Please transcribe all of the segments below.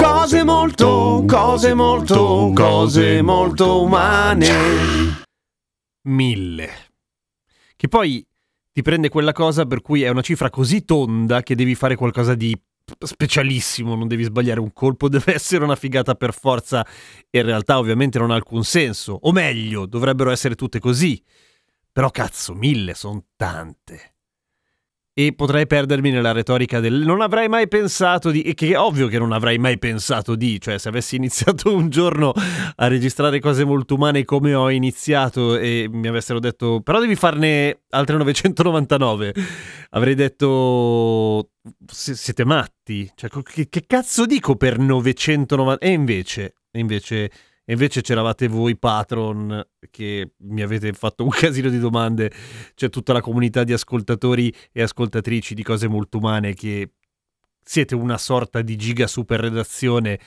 Cose molto, cose molto, cose molto umane. Mille. Che poi ti prende quella cosa per cui è una cifra così tonda che devi fare qualcosa di specialissimo, non devi sbagliare un colpo, deve essere una figata per forza e in realtà ovviamente non ha alcun senso. O meglio, dovrebbero essere tutte così. Però cazzo, mille sono tante e potrei perdermi nella retorica del non avrei mai pensato di, e che è ovvio che non avrei mai pensato di, cioè se avessi iniziato un giorno a registrare cose molto umane come ho iniziato e mi avessero detto però devi farne altre 999, avrei detto siete matti, cioè che, che cazzo dico per 990 e invece, e invece e invece c'eravate voi, patron, che mi avete fatto un casino di domande. C'è tutta la comunità di ascoltatori e ascoltatrici di cose molto umane che siete una sorta di giga super redazione.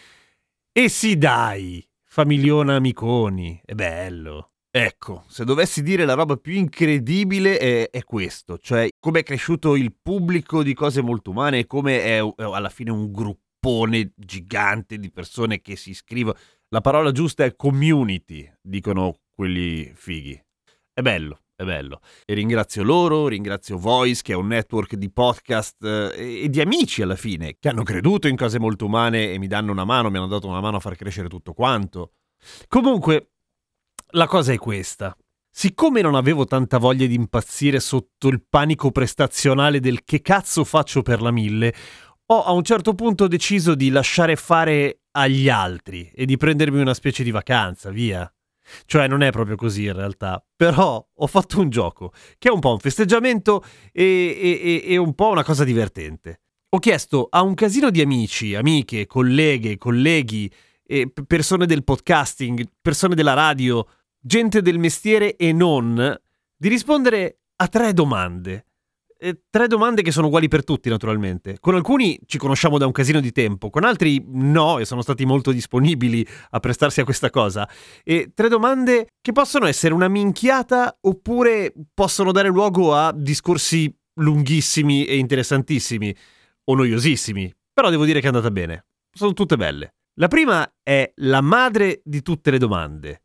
E sì, dai, famigliona amiconi, è bello. Ecco, se dovessi dire la roba più incredibile è, è questo, cioè come è cresciuto il pubblico di cose molto umane e come è, è alla fine un gruppone gigante di persone che si iscrivono. La parola giusta è community, dicono quelli fighi. È bello, è bello. E ringrazio loro, ringrazio Voice, che è un network di podcast eh, e di amici alla fine, che hanno creduto in cose molto umane e mi danno una mano, mi hanno dato una mano a far crescere tutto quanto. Comunque, la cosa è questa. Siccome non avevo tanta voglia di impazzire sotto il panico prestazionale del che cazzo faccio per la mille, ho a un certo punto deciso di lasciare fare agli altri e di prendermi una specie di vacanza, via. Cioè non è proprio così in realtà, però ho fatto un gioco che è un po' un festeggiamento e, e, e un po' una cosa divertente. Ho chiesto a un casino di amici, amiche, colleghe, colleghi, persone del podcasting, persone della radio, gente del mestiere e non, di rispondere a tre domande eh, tre domande che sono uguali per tutti, naturalmente. Con alcuni ci conosciamo da un casino di tempo, con altri no, e sono stati molto disponibili a prestarsi a questa cosa. E tre domande che possono essere una minchiata oppure possono dare luogo a discorsi lunghissimi e interessantissimi, o noiosissimi. Però devo dire che è andata bene. Sono tutte belle. La prima è la madre di tutte le domande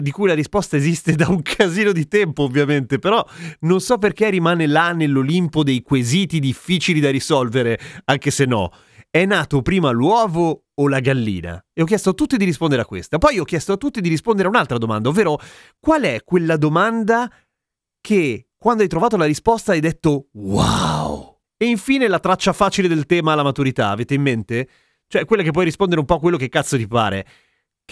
di cui la risposta esiste da un casino di tempo ovviamente, però non so perché rimane là nell'Olimpo dei quesiti difficili da risolvere, anche se no. È nato prima l'uovo o la gallina? E ho chiesto a tutti di rispondere a questa. Poi ho chiesto a tutti di rispondere a un'altra domanda, ovvero qual è quella domanda che quando hai trovato la risposta hai detto wow? E infine la traccia facile del tema alla maturità, avete in mente? Cioè quella che puoi rispondere un po' a quello che cazzo ti pare.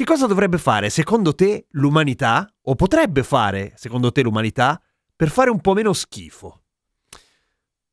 Che cosa dovrebbe fare, secondo te, l'umanità, o potrebbe fare, secondo te, l'umanità, per fare un po' meno schifo?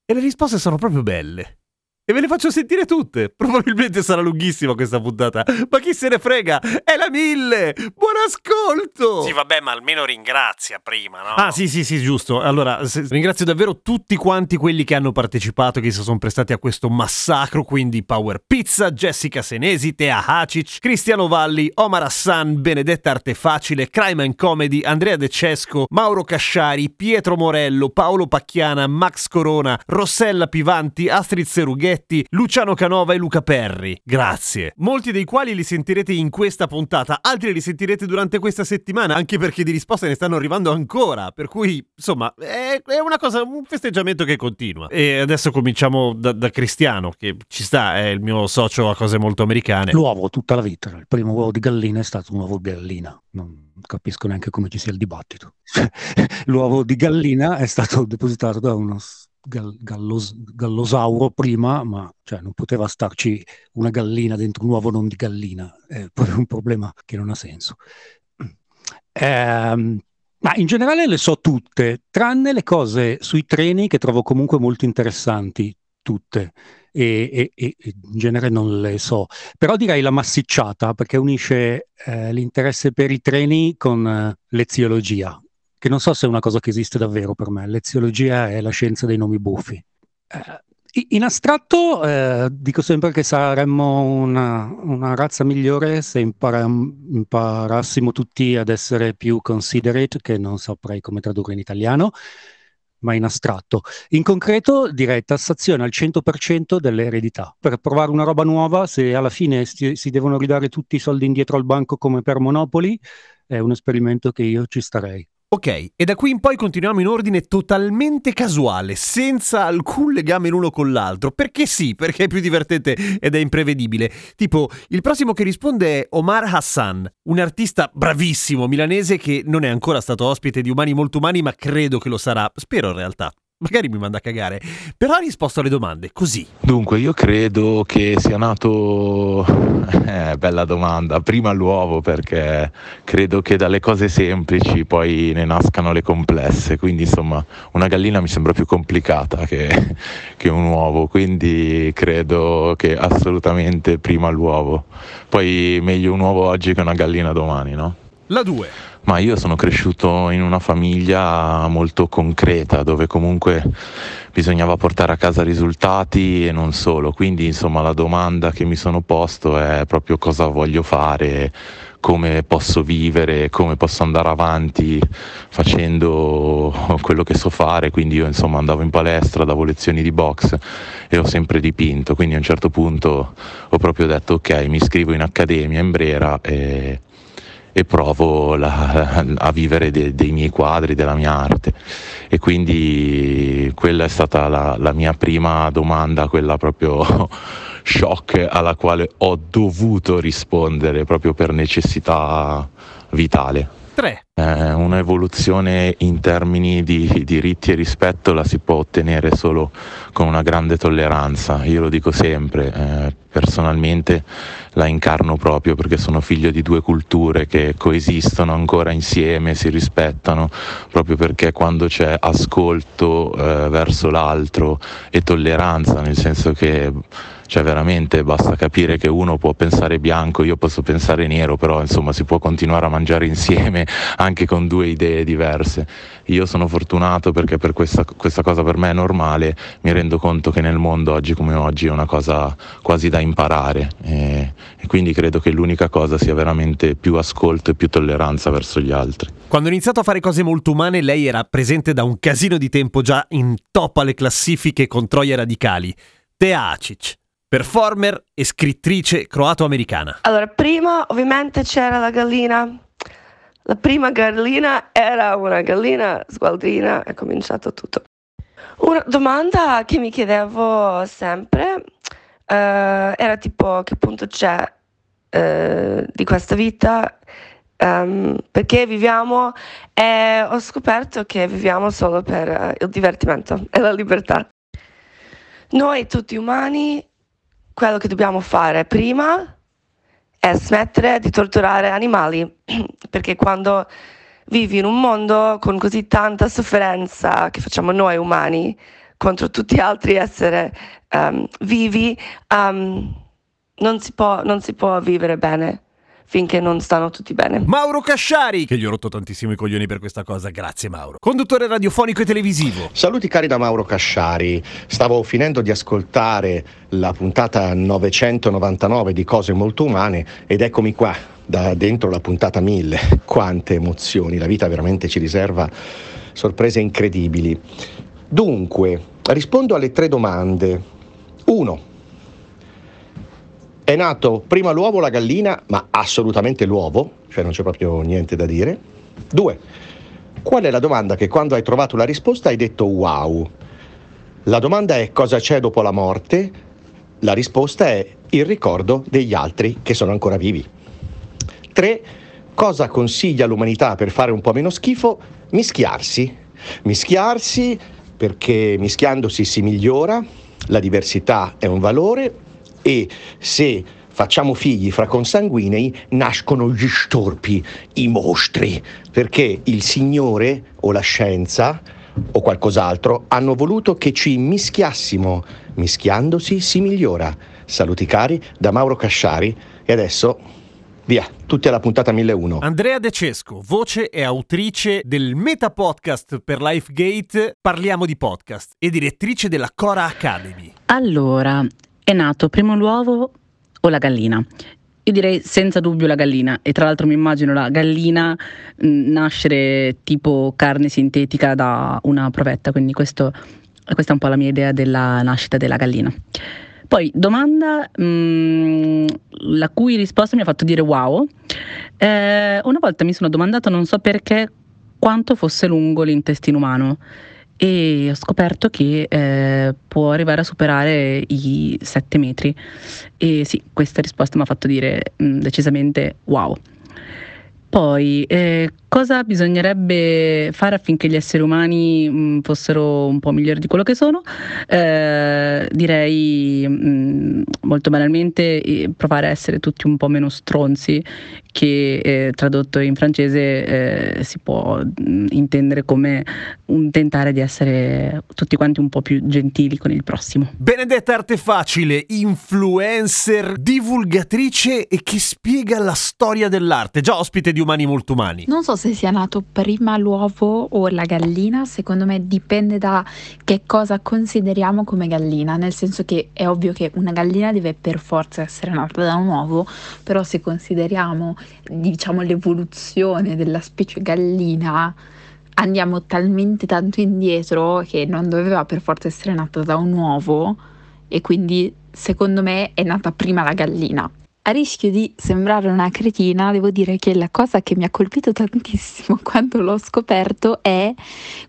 E le risposte sono proprio belle. E ve le faccio sentire tutte. Probabilmente sarà lunghissima questa puntata, ma chi se ne frega? È la mille! Buon ascolto! Sì, vabbè, ma almeno ringrazia prima, no? Ah, sì, sì, sì, giusto. Allora, ringrazio davvero tutti quanti quelli che hanno partecipato, che si sono prestati a questo massacro, quindi Power Pizza, Jessica Senesi, Tea Hacic, Cristiano Valli, Omar Hassan, Benedetta Artefacile, Crime and Comedy, Andrea De Cesco, Mauro Casciari, Pietro Morello, Paolo Pacchiana, Max Corona, Rossella Pivanti, Astrid Serughetti, Giorgetti, Luciano Canova e Luca Perri. Grazie. Molti dei quali li sentirete in questa puntata, altri li sentirete durante questa settimana, anche perché di risposte ne stanno arrivando ancora. Per cui, insomma, è, è una cosa, un festeggiamento che continua. E adesso cominciamo da, da, Cristiano, che ci sta, è il mio socio a cose molto americane. L'uovo tutta la vita. Il primo uovo di gallina è stato un uovo di gallina. Non capisco neanche come ci sia il dibattito. L'uovo di gallina è stato depositato da uno gallos, gallosauro prima, ma cioè, non poteva starci una gallina dentro un uovo non di gallina, è proprio un problema che non ha senso. Eh, Ma in generale le so tutte, tranne le cose sui treni che trovo comunque molto interessanti, tutte. E, e, e in genere non le so. Però direi la massicciata perché unisce eh, l'interesse per i treni con eh, l'eziologia, che non so se è una cosa che esiste davvero per me. L'eziologia è la scienza dei nomi buffi. Eh, in astratto eh, dico sempre che saremmo una, una razza migliore se imparam- imparassimo tutti ad essere più considerate, che non saprei come tradurre in italiano, ma in astratto. In concreto direi tassazione al 100% delle eredità. Per provare una roba nuova, se alla fine si, si devono ridare tutti i soldi indietro al banco come per Monopoli, è un esperimento che io ci starei. Ok, e da qui in poi continuiamo in ordine totalmente casuale, senza alcun legame l'uno con l'altro. Perché sì, perché è più divertente ed è imprevedibile. Tipo, il prossimo che risponde è Omar Hassan, un artista bravissimo milanese che non è ancora stato ospite di Umani Molto Umani, ma credo che lo sarà. Spero in realtà. Magari mi manda a cagare, però ha risposto alle domande così. Dunque, io credo che sia nato. Eh, bella domanda. Prima l'uovo, perché credo che dalle cose semplici poi ne nascano le complesse. Quindi, insomma, una gallina mi sembra più complicata che, che un uovo. Quindi credo che assolutamente prima l'uovo. Poi meglio un uovo oggi che una gallina domani, no? La 2. Ma io sono cresciuto in una famiglia molto concreta dove comunque bisognava portare a casa risultati e non solo, quindi insomma la domanda che mi sono posto è proprio cosa voglio fare, come posso vivere, come posso andare avanti facendo quello che so fare, quindi io insomma andavo in palestra, davo lezioni di box e ho sempre dipinto, quindi a un certo punto ho proprio detto ok mi iscrivo in accademia in Brera e e provo la, a vivere de, dei miei quadri, della mia arte. E quindi quella è stata la, la mia prima domanda, quella proprio shock alla quale ho dovuto rispondere proprio per necessità vitale. 3. Eh, un'evoluzione in termini di diritti e rispetto la si può ottenere solo con una grande tolleranza. Io lo dico sempre, eh, personalmente la incarno proprio perché sono figlio di due culture che coesistono ancora insieme, si rispettano, proprio perché quando c'è ascolto eh, verso l'altro e tolleranza, nel senso che cioè veramente basta capire che uno può pensare bianco, io posso pensare nero, però insomma si può continuare a mangiare insieme anche con due idee diverse. Io sono fortunato perché per questa, questa cosa per me è normale, mi rendo conto che nel mondo oggi come oggi è una cosa quasi da imparare e, e quindi credo che l'unica cosa sia veramente più ascolto e più tolleranza verso gli altri. Quando ho iniziato a fare cose molto umane, lei era presente da un casino di tempo già in top alle classifiche con troie radicali. Tea Acic, performer e scrittrice croato-americana. Allora, prima ovviamente c'era la gallina. La prima gallina era una gallina sgualdrina, è cominciato tutto. Una domanda che mi chiedevo sempre eh, era tipo che punto c'è eh, di questa vita, um, perché viviamo e ho scoperto che viviamo solo per uh, il divertimento e la libertà. Noi tutti umani quello che dobbiamo fare prima è smettere di torturare animali, perché quando vivi in un mondo con così tanta sofferenza che facciamo noi umani contro tutti gli altri esseri um, vivi, um, non, si può, non si può vivere bene finché non stanno tutti bene. Mauro Casciari, che gli ho rotto tantissimo i coglioni per questa cosa, grazie Mauro. Conduttore radiofonico e televisivo. Saluti cari da Mauro Casciari, stavo finendo di ascoltare la puntata 999 di Cose Molto Umane ed eccomi qua, da dentro la puntata 1000. Quante emozioni, la vita veramente ci riserva sorprese incredibili. Dunque, rispondo alle tre domande. Uno, è nato prima l'uovo o la gallina, ma assolutamente l'uovo, cioè non c'è proprio niente da dire. Due, qual è la domanda che quando hai trovato la risposta hai detto wow? La domanda è cosa c'è dopo la morte? La risposta è il ricordo degli altri che sono ancora vivi. Tre, cosa consiglia l'umanità per fare un po' meno schifo? Mischiarsi. Mischiarsi perché mischiandosi si migliora, la diversità è un valore e se facciamo figli fra consanguinei, nascono gli storpi, i mostri, perché il Signore o la scienza o qualcos'altro hanno voluto che ci mischiassimo. Mischiandosi si migliora. Saluti cari da Mauro Casciari e adesso via, tutti alla puntata 1001. Andrea De Cesco, voce e autrice del Meta Podcast per Lifegate Parliamo di Podcast e direttrice della Cora Academy. Allora, è nato prima l'uovo o la gallina? Io direi senza dubbio la gallina e tra l'altro mi immagino la gallina mh, nascere tipo carne sintetica da una provetta, quindi questo, questa è un po' la mia idea della nascita della gallina. Poi domanda mh, la cui risposta mi ha fatto dire wow. Eh, una volta mi sono domandata, non so perché, quanto fosse lungo l'intestino umano e ho scoperto che eh, può arrivare a superare i 7 metri. E sì, questa risposta mi ha fatto dire mh, decisamente wow. Poi, eh, cosa bisognerebbe fare affinché gli esseri umani mh, fossero un po' migliori di quello che sono? Eh, direi mh, molto banalmente eh, provare a essere tutti un po' meno stronzi, che eh, tradotto in francese eh, si può mh, intendere come un tentare di essere tutti quanti un po' più gentili con il prossimo. Benedetta Artefacile, influencer, divulgatrice e che spiega la storia dell'arte, già ospite di Umani Molto Umani. Non so se sia nato prima l'uovo o la gallina, secondo me dipende da che cosa consideriamo come gallina, nel senso che è ovvio che una gallina deve per forza essere nata da un uovo, però se consideriamo diciamo l'evoluzione della specie gallina andiamo talmente tanto indietro che non doveva per forza essere nata da un uovo e quindi secondo me è nata prima la gallina. A rischio di sembrare una cretina, devo dire che la cosa che mi ha colpito tantissimo quando l'ho scoperto è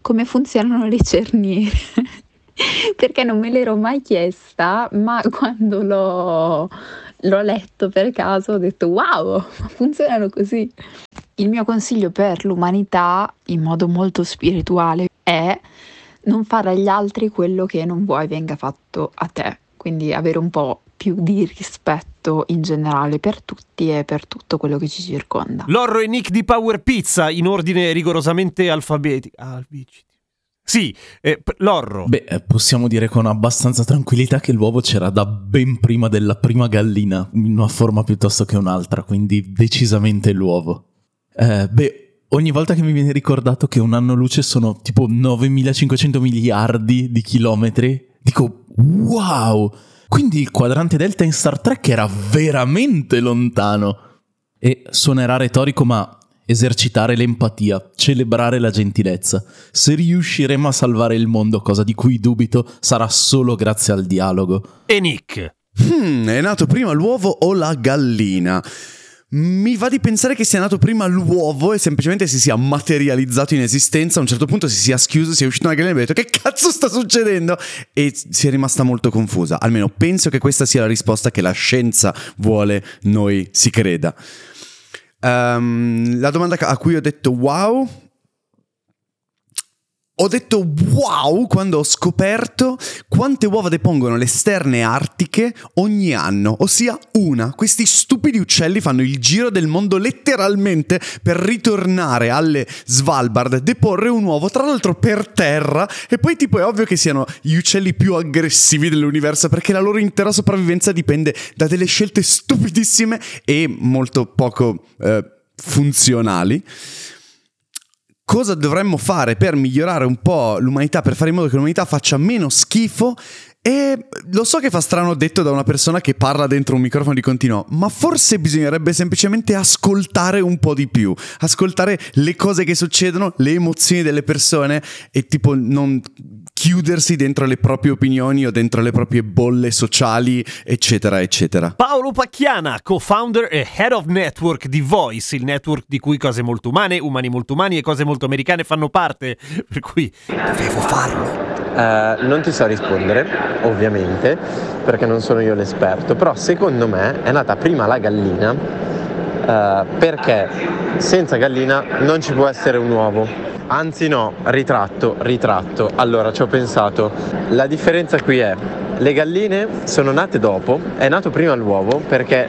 come funzionano le cerniere. Perché non me l'ero mai chiesta, ma quando l'ho, l'ho letto per caso ho detto wow, funzionano così. Il mio consiglio per l'umanità, in modo molto spirituale, è non fare agli altri quello che non vuoi venga fatto a te. Quindi avere un po' più di rispetto in generale per tutti e per tutto quello che ci circonda. Lorro e Nick di Power Pizza in ordine rigorosamente alfabetico. Albiciti. Sì, eh, p- Lorro. Beh, eh, possiamo dire con abbastanza tranquillità che l'uovo c'era da ben prima della prima gallina, in una forma piuttosto che un'altra, quindi decisamente l'uovo. Eh, beh, ogni volta che mi viene ricordato che un anno luce sono tipo 9500 miliardi di chilometri, dico wow! Quindi il quadrante delta in Star Trek era veramente lontano. E suonerà retorico, ma esercitare l'empatia, celebrare la gentilezza. Se riusciremo a salvare il mondo, cosa di cui dubito, sarà solo grazie al dialogo. E Nick. Hmm, è nato prima l'uovo o la gallina? Mi va di pensare che sia nato prima l'uovo e semplicemente si sia materializzato in esistenza. A un certo punto si sia schiuso, si è uscito una gallina e ha detto: Che cazzo sta succedendo? E si è rimasta molto confusa. Almeno penso che questa sia la risposta che la scienza vuole noi si creda. Um, la domanda a cui ho detto wow ho detto wow quando ho scoperto quante uova depongono le sterne artiche ogni anno, ossia una. Questi stupidi uccelli fanno il giro del mondo letteralmente per ritornare alle Svalbard, deporre un uovo, tra l'altro per terra, e poi tipo è ovvio che siano gli uccelli più aggressivi dell'universo perché la loro intera sopravvivenza dipende da delle scelte stupidissime e molto poco eh, funzionali cosa dovremmo fare per migliorare un po' l'umanità, per fare in modo che l'umanità faccia meno schifo. E lo so che fa strano detto da una persona che parla dentro un microfono di continuo, ma forse bisognerebbe semplicemente ascoltare un po' di più, ascoltare le cose che succedono, le emozioni delle persone e tipo non chiudersi dentro le proprie opinioni o dentro le proprie bolle sociali, eccetera, eccetera. Paolo Pacchiana, co-founder e head of network di Voice, il network di cui cose molto umane, umani molto umani e cose molto americane fanno parte, per cui dovevo farlo. Uh, non ti so rispondere, ovviamente, perché non sono io l'esperto, però secondo me è nata prima la gallina, uh, perché senza gallina non ci può essere un uovo. Anzi no, ritratto, ritratto. Allora ci ho pensato, la differenza qui è le galline sono nate dopo, è nato prima l'uovo perché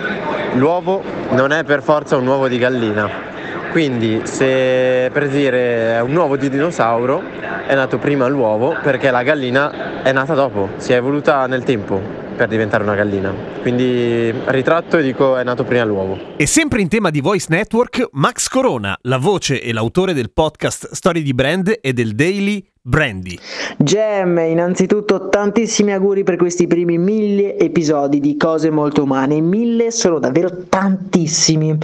l'uovo non è per forza un uovo di gallina. Quindi se per dire è un uovo di dinosauro è nato prima l'uovo perché la gallina è nata dopo, si è evoluta nel tempo per diventare una gallina. Quindi ritratto e dico è nato prima l'uovo. E sempre in tema di Voice Network, Max Corona, la voce e l'autore del podcast Storie di Brand e del Daily Brandy. Gem, innanzitutto tantissimi auguri per questi primi mille episodi di Cose Molto Umane. Mille sono davvero tantissimi.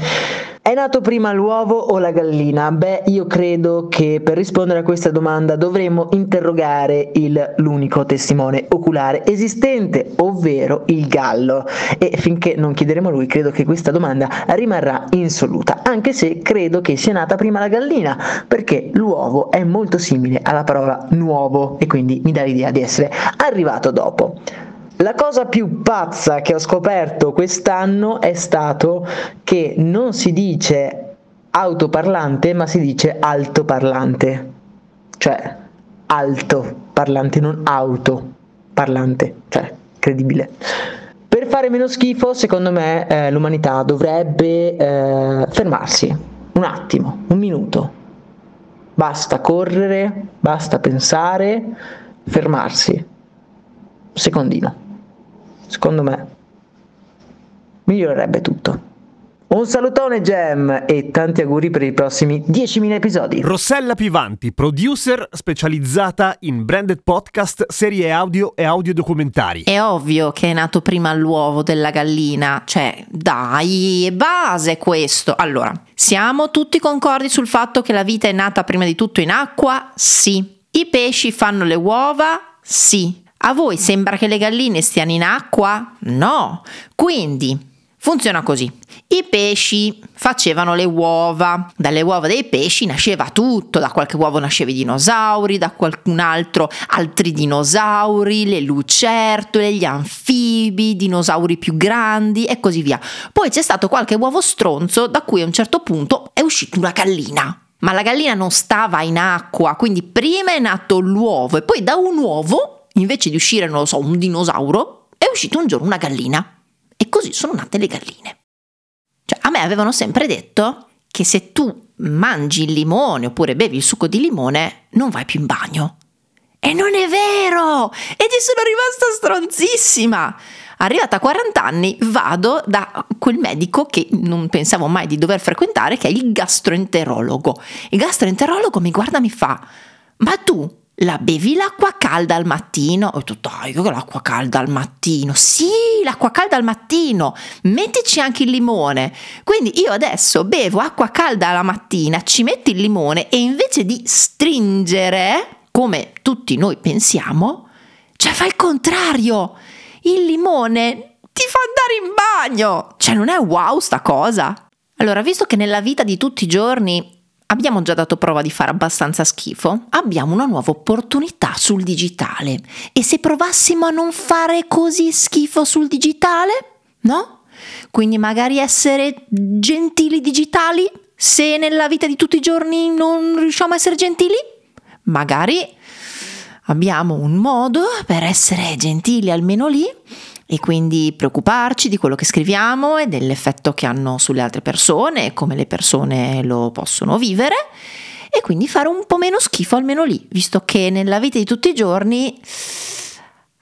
È nato prima l'uovo o la gallina? Beh, io credo che per rispondere a questa domanda dovremmo interrogare il, l'unico testimone oculare esistente, ovvero il gallo. E finché non chiederemo lui, credo che questa domanda rimarrà insoluta, anche se credo che sia nata prima la gallina, perché l'uovo è molto simile alla parola nuovo e quindi mi dà l'idea di essere arrivato dopo. La cosa più pazza che ho scoperto quest'anno è stato che non si dice autoparlante, ma si dice altoparlante. Cioè, alto parlante, non auto parlante. Cioè, credibile. Per fare meno schifo, secondo me, eh, l'umanità dovrebbe eh, fermarsi un attimo, un minuto. Basta correre, basta pensare, fermarsi. Secondino secondo me, migliorerebbe tutto. Un salutone Gem e tanti auguri per i prossimi 10.000 episodi. Rossella Pivanti, producer specializzata in branded podcast, serie audio e audiodocumentari. È ovvio che è nato prima l'uovo della gallina, cioè dai, è base questo. Allora, siamo tutti concordi sul fatto che la vita è nata prima di tutto in acqua? Sì. I pesci fanno le uova? Sì. A voi sembra che le galline stiano in acqua? No. Quindi funziona così. I pesci facevano le uova, dalle uova dei pesci nasceva tutto, da qualche uovo nasceva i dinosauri, da qualcun altro altri dinosauri, le lucertole, gli anfibi, dinosauri più grandi e così via. Poi c'è stato qualche uovo stronzo da cui a un certo punto è uscita una gallina. Ma la gallina non stava in acqua, quindi prima è nato l'uovo e poi da un uovo invece di uscire, non lo so, un dinosauro, è uscito un giorno una gallina. E così sono nate le galline. Cioè, a me avevano sempre detto che se tu mangi il limone oppure bevi il succo di limone, non vai più in bagno. E non è vero! E ci sono rimasta stronzissima! Arrivata a 40 anni vado da quel medico che non pensavo mai di dover frequentare, che è il gastroenterologo. Il gastroenterologo mi guarda e mi fa: Ma tu la bevi l'acqua calda al mattino? Ho detto, dai, che l'acqua calda al mattino? Sì, l'acqua calda al mattino, mettici anche il limone. Quindi io adesso bevo acqua calda la mattina, ci metti il limone e invece di stringere, come tutti noi pensiamo, cioè fa il contrario. Il limone ti fa andare in bagno. Cioè non è wow sta cosa? Allora, visto che nella vita di tutti i giorni Abbiamo già dato prova di fare abbastanza schifo? Abbiamo una nuova opportunità sul digitale. E se provassimo a non fare così schifo sul digitale? No? Quindi magari essere gentili digitali? Se nella vita di tutti i giorni non riusciamo a essere gentili? Magari abbiamo un modo per essere gentili almeno lì e quindi preoccuparci di quello che scriviamo e dell'effetto che hanno sulle altre persone e come le persone lo possono vivere e quindi fare un po' meno schifo almeno lì, visto che nella vita di tutti i giorni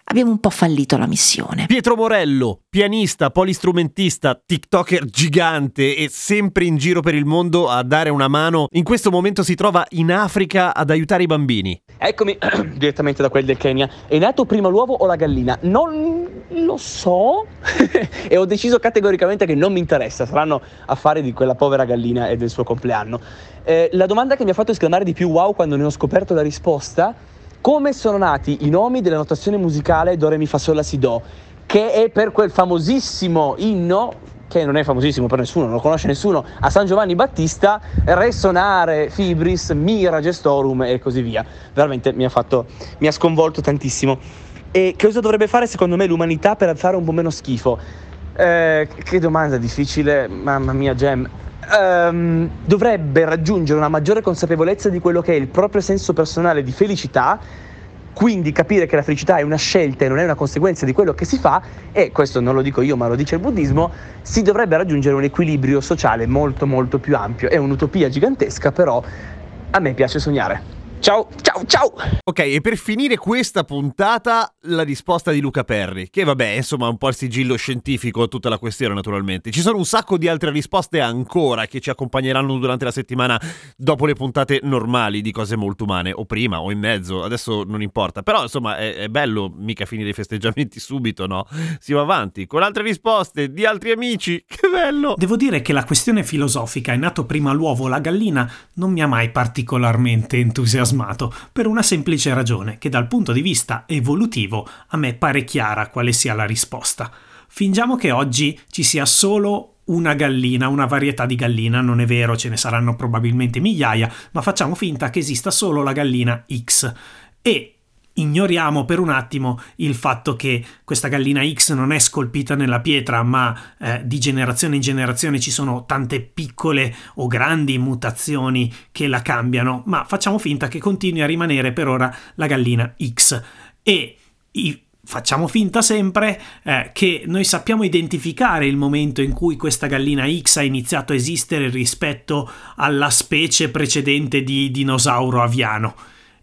abbiamo un po' fallito la missione. Pietro Morello, pianista, polistrumentista, TikToker gigante e sempre in giro per il mondo a dare una mano, in questo momento si trova in Africa ad aiutare i bambini. Eccomi direttamente da quelli del Kenya. È nato prima l'uovo o la gallina? Non lo so e ho deciso categoricamente che non mi interessa, saranno affari di quella povera gallina e del suo compleanno. Eh, la domanda che mi ha fatto esclamare di più wow quando ne ho scoperto la risposta come sono nati i nomi della notazione musicale Do Re Mi Fa Sol La Si Do, che è per quel famosissimo inno che non è famosissimo per nessuno, non lo conosce nessuno, a San Giovanni Battista, Resonare, Fibris, Mira, Gestorum e così via. Veramente mi ha, fatto, mi ha sconvolto tantissimo. E che cosa dovrebbe fare secondo me l'umanità per fare un po' meno schifo? Eh, che domanda difficile, mamma mia, Gem. Um, dovrebbe raggiungere una maggiore consapevolezza di quello che è il proprio senso personale di felicità quindi capire che la felicità è una scelta e non è una conseguenza di quello che si fa, e questo non lo dico io ma lo dice il buddismo, si dovrebbe raggiungere un equilibrio sociale molto molto più ampio. È un'utopia gigantesca, però a me piace sognare. Ciao, ciao, ciao! Ok, e per finire questa puntata, la risposta di Luca Perri, che vabbè, insomma, un po' il sigillo scientifico a tutta la questione, naturalmente. Ci sono un sacco di altre risposte ancora che ci accompagneranno durante la settimana dopo le puntate normali di cose molto umane, o prima, o in mezzo, adesso non importa. Però, insomma, è, è bello mica finire i festeggiamenti subito, no? Si va avanti con altre risposte di altri amici, che bello! Devo dire che la questione filosofica è nato prima l'uovo o la gallina non mi ha mai particolarmente entusiasmato per una semplice ragione, che dal punto di vista evolutivo a me pare chiara quale sia la risposta. Fingiamo che oggi ci sia solo una gallina, una varietà di gallina, non è vero, ce ne saranno probabilmente migliaia, ma facciamo finta che esista solo la gallina X. E Ignoriamo per un attimo il fatto che questa gallina X non è scolpita nella pietra, ma eh, di generazione in generazione ci sono tante piccole o grandi mutazioni che la cambiano, ma facciamo finta che continui a rimanere per ora la gallina X. E i, facciamo finta sempre eh, che noi sappiamo identificare il momento in cui questa gallina X ha iniziato a esistere rispetto alla specie precedente di dinosauro aviano.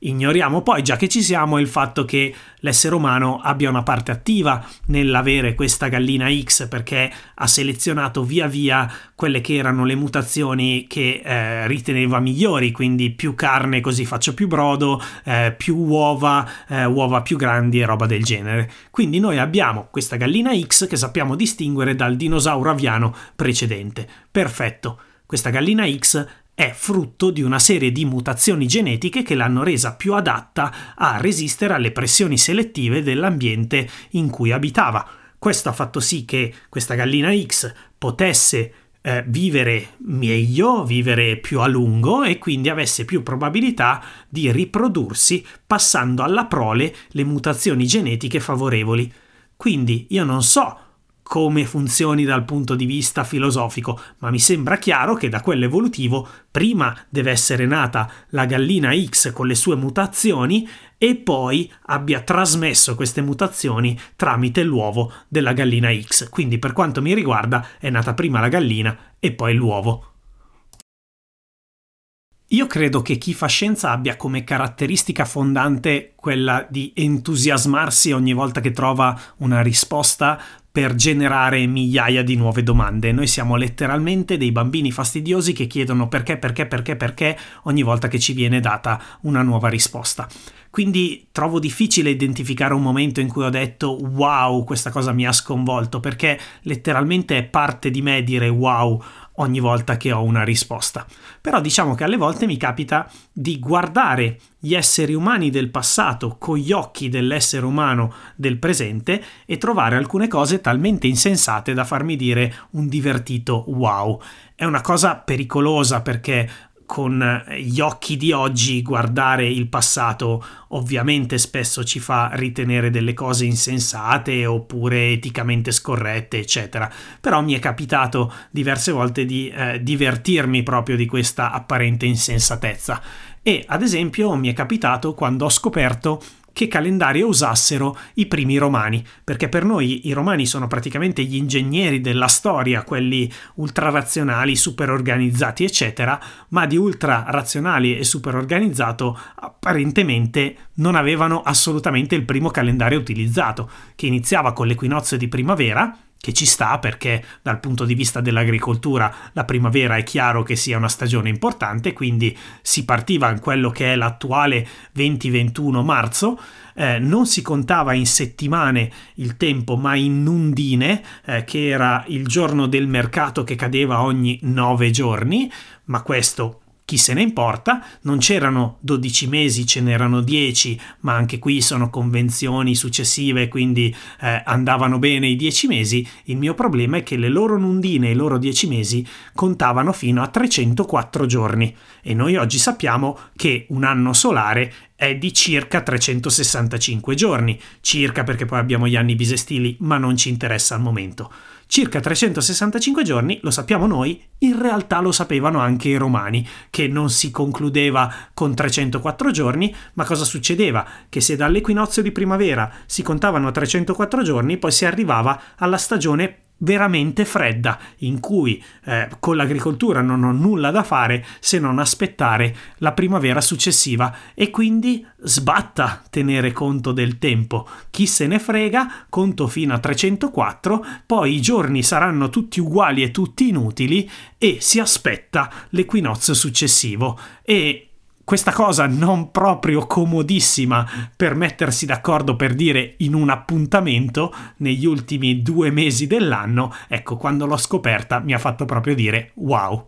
Ignoriamo poi, già che ci siamo, il fatto che l'essere umano abbia una parte attiva nell'avere questa gallina X perché ha selezionato via via quelle che erano le mutazioni che eh, riteneva migliori, quindi più carne così faccio più brodo, eh, più uova, eh, uova più grandi e roba del genere. Quindi noi abbiamo questa gallina X che sappiamo distinguere dal dinosauro aviano precedente. Perfetto. Questa gallina X è frutto di una serie di mutazioni genetiche che l'hanno resa più adatta a resistere alle pressioni selettive dell'ambiente in cui abitava. Questo ha fatto sì che questa gallina X potesse eh, vivere meglio, vivere più a lungo e quindi avesse più probabilità di riprodursi passando alla prole le mutazioni genetiche favorevoli. Quindi io non so come funzioni dal punto di vista filosofico, ma mi sembra chiaro che da quello evolutivo prima deve essere nata la gallina X con le sue mutazioni e poi abbia trasmesso queste mutazioni tramite l'uovo della gallina X. Quindi per quanto mi riguarda è nata prima la gallina e poi l'uovo. Io credo che chi fa scienza abbia come caratteristica fondante quella di entusiasmarsi ogni volta che trova una risposta per generare migliaia di nuove domande. Noi siamo letteralmente dei bambini fastidiosi che chiedono perché, perché, perché, perché ogni volta che ci viene data una nuova risposta. Quindi trovo difficile identificare un momento in cui ho detto wow, questa cosa mi ha sconvolto, perché letteralmente è parte di me dire wow ogni volta che ho una risposta. Però diciamo che alle volte mi capita di guardare gli esseri umani del passato con gli occhi dell'essere umano del presente e trovare alcune cose talmente insensate da farmi dire un divertito wow. È una cosa pericolosa perché con gli occhi di oggi guardare il passato. Ovviamente spesso ci fa ritenere delle cose insensate oppure eticamente scorrette eccetera. Però mi è capitato diverse volte di eh, divertirmi proprio di questa apparente insensatezza. E ad esempio mi è capitato quando ho scoperto che calendario usassero i primi romani, perché per noi i romani sono praticamente gli ingegneri della storia, quelli ultra razionali, super organizzati, eccetera, ma di ultra razionali e super organizzato apparentemente non avevano assolutamente il primo calendario utilizzato, che iniziava con l'equinozio di primavera, che ci sta perché dal punto di vista dell'agricoltura la primavera è chiaro che sia una stagione importante, quindi si partiva in quello che è l'attuale 20-21 marzo, eh, non si contava in settimane il tempo ma in undine, eh, che era il giorno del mercato che cadeva ogni nove giorni, ma questo chi se ne importa, non c'erano 12 mesi, ce n'erano 10, ma anche qui sono convenzioni successive, quindi eh, andavano bene i 10 mesi. Il mio problema è che le loro nundine e i loro 10 mesi contavano fino a 304 giorni e noi oggi sappiamo che un anno solare è di circa 365 giorni, circa perché poi abbiamo gli anni bisestili, ma non ci interessa al momento. Circa 365 giorni, lo sappiamo noi, in realtà lo sapevano anche i romani, che non si concludeva con 304 giorni, ma cosa succedeva? Che se dall'equinozio di primavera si contavano 304 giorni, poi si arrivava alla stagione veramente fredda, in cui eh, con l'agricoltura non ho nulla da fare se non aspettare la primavera successiva e quindi sbatta tenere conto del tempo. Chi se ne frega, conto fino a 304, poi i giorni saranno tutti uguali e tutti inutili e si aspetta l'equinozio successivo. E questa cosa non proprio comodissima per mettersi d'accordo per dire in un appuntamento negli ultimi due mesi dell'anno, ecco, quando l'ho scoperta mi ha fatto proprio dire wow.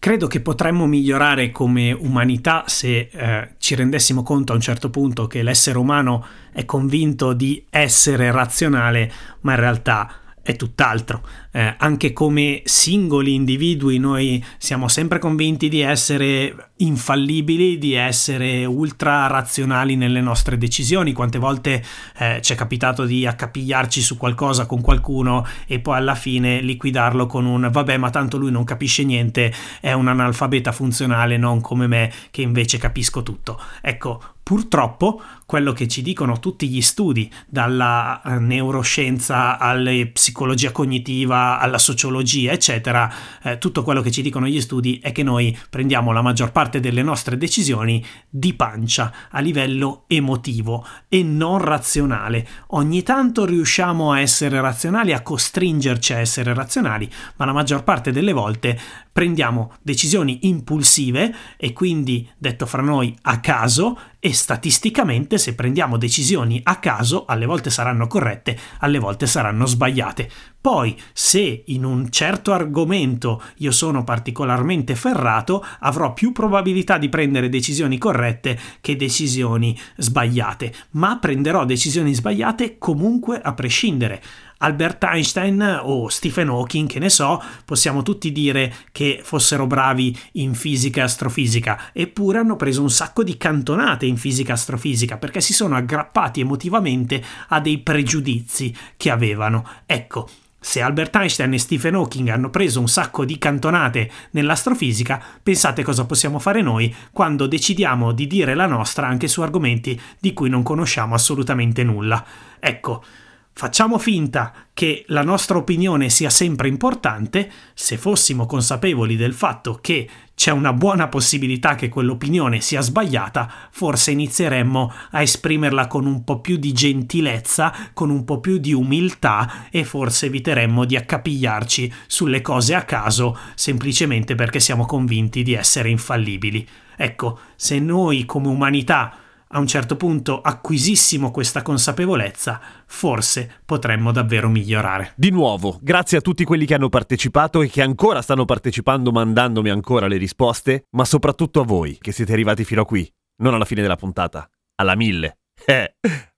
Credo che potremmo migliorare come umanità se eh, ci rendessimo conto a un certo punto che l'essere umano è convinto di essere razionale, ma in realtà è tutt'altro. Eh, anche come singoli individui noi siamo sempre convinti di essere infallibili, di essere ultra razionali nelle nostre decisioni. Quante volte eh, ci è capitato di accapigliarci su qualcosa con qualcuno e poi alla fine liquidarlo con un vabbè ma tanto lui non capisce niente, è un analfabeta funzionale non come me che invece capisco tutto. Ecco, Purtroppo quello che ci dicono tutti gli studi, dalla eh, neuroscienza alla psicologia cognitiva, alla sociologia, eccetera, eh, tutto quello che ci dicono gli studi è che noi prendiamo la maggior parte delle nostre decisioni di pancia, a livello emotivo e non razionale. Ogni tanto riusciamo a essere razionali, a costringerci a essere razionali, ma la maggior parte delle volte prendiamo decisioni impulsive e quindi, detto fra noi, a caso e statisticamente se prendiamo decisioni a caso alle volte saranno corrette, alle volte saranno sbagliate. Poi, se in un certo argomento io sono particolarmente ferrato, avrò più probabilità di prendere decisioni corrette che decisioni sbagliate, ma prenderò decisioni sbagliate comunque a prescindere. Albert Einstein o Stephen Hawking, che ne so, possiamo tutti dire che fossero bravi in fisica e astrofisica, eppure hanno preso un sacco di cantonate in fisica e astrofisica perché si sono aggrappati emotivamente a dei pregiudizi che avevano. Ecco, se Albert Einstein e Stephen Hawking hanno preso un sacco di cantonate nell'astrofisica, pensate cosa possiamo fare noi quando decidiamo di dire la nostra anche su argomenti di cui non conosciamo assolutamente nulla. Ecco, Facciamo finta che la nostra opinione sia sempre importante, se fossimo consapevoli del fatto che c'è una buona possibilità che quell'opinione sia sbagliata, forse inizieremmo a esprimerla con un po' più di gentilezza, con un po' più di umiltà e forse eviteremmo di accapigliarci sulle cose a caso semplicemente perché siamo convinti di essere infallibili. Ecco, se noi come umanità a un certo punto acquisissimo questa consapevolezza, forse potremmo davvero migliorare. Di nuovo, grazie a tutti quelli che hanno partecipato e che ancora stanno partecipando mandandomi ancora le risposte, ma soprattutto a voi che siete arrivati fino a qui, non alla fine della puntata, alla mille. Eh,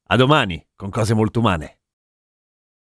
a domani con cose molto umane.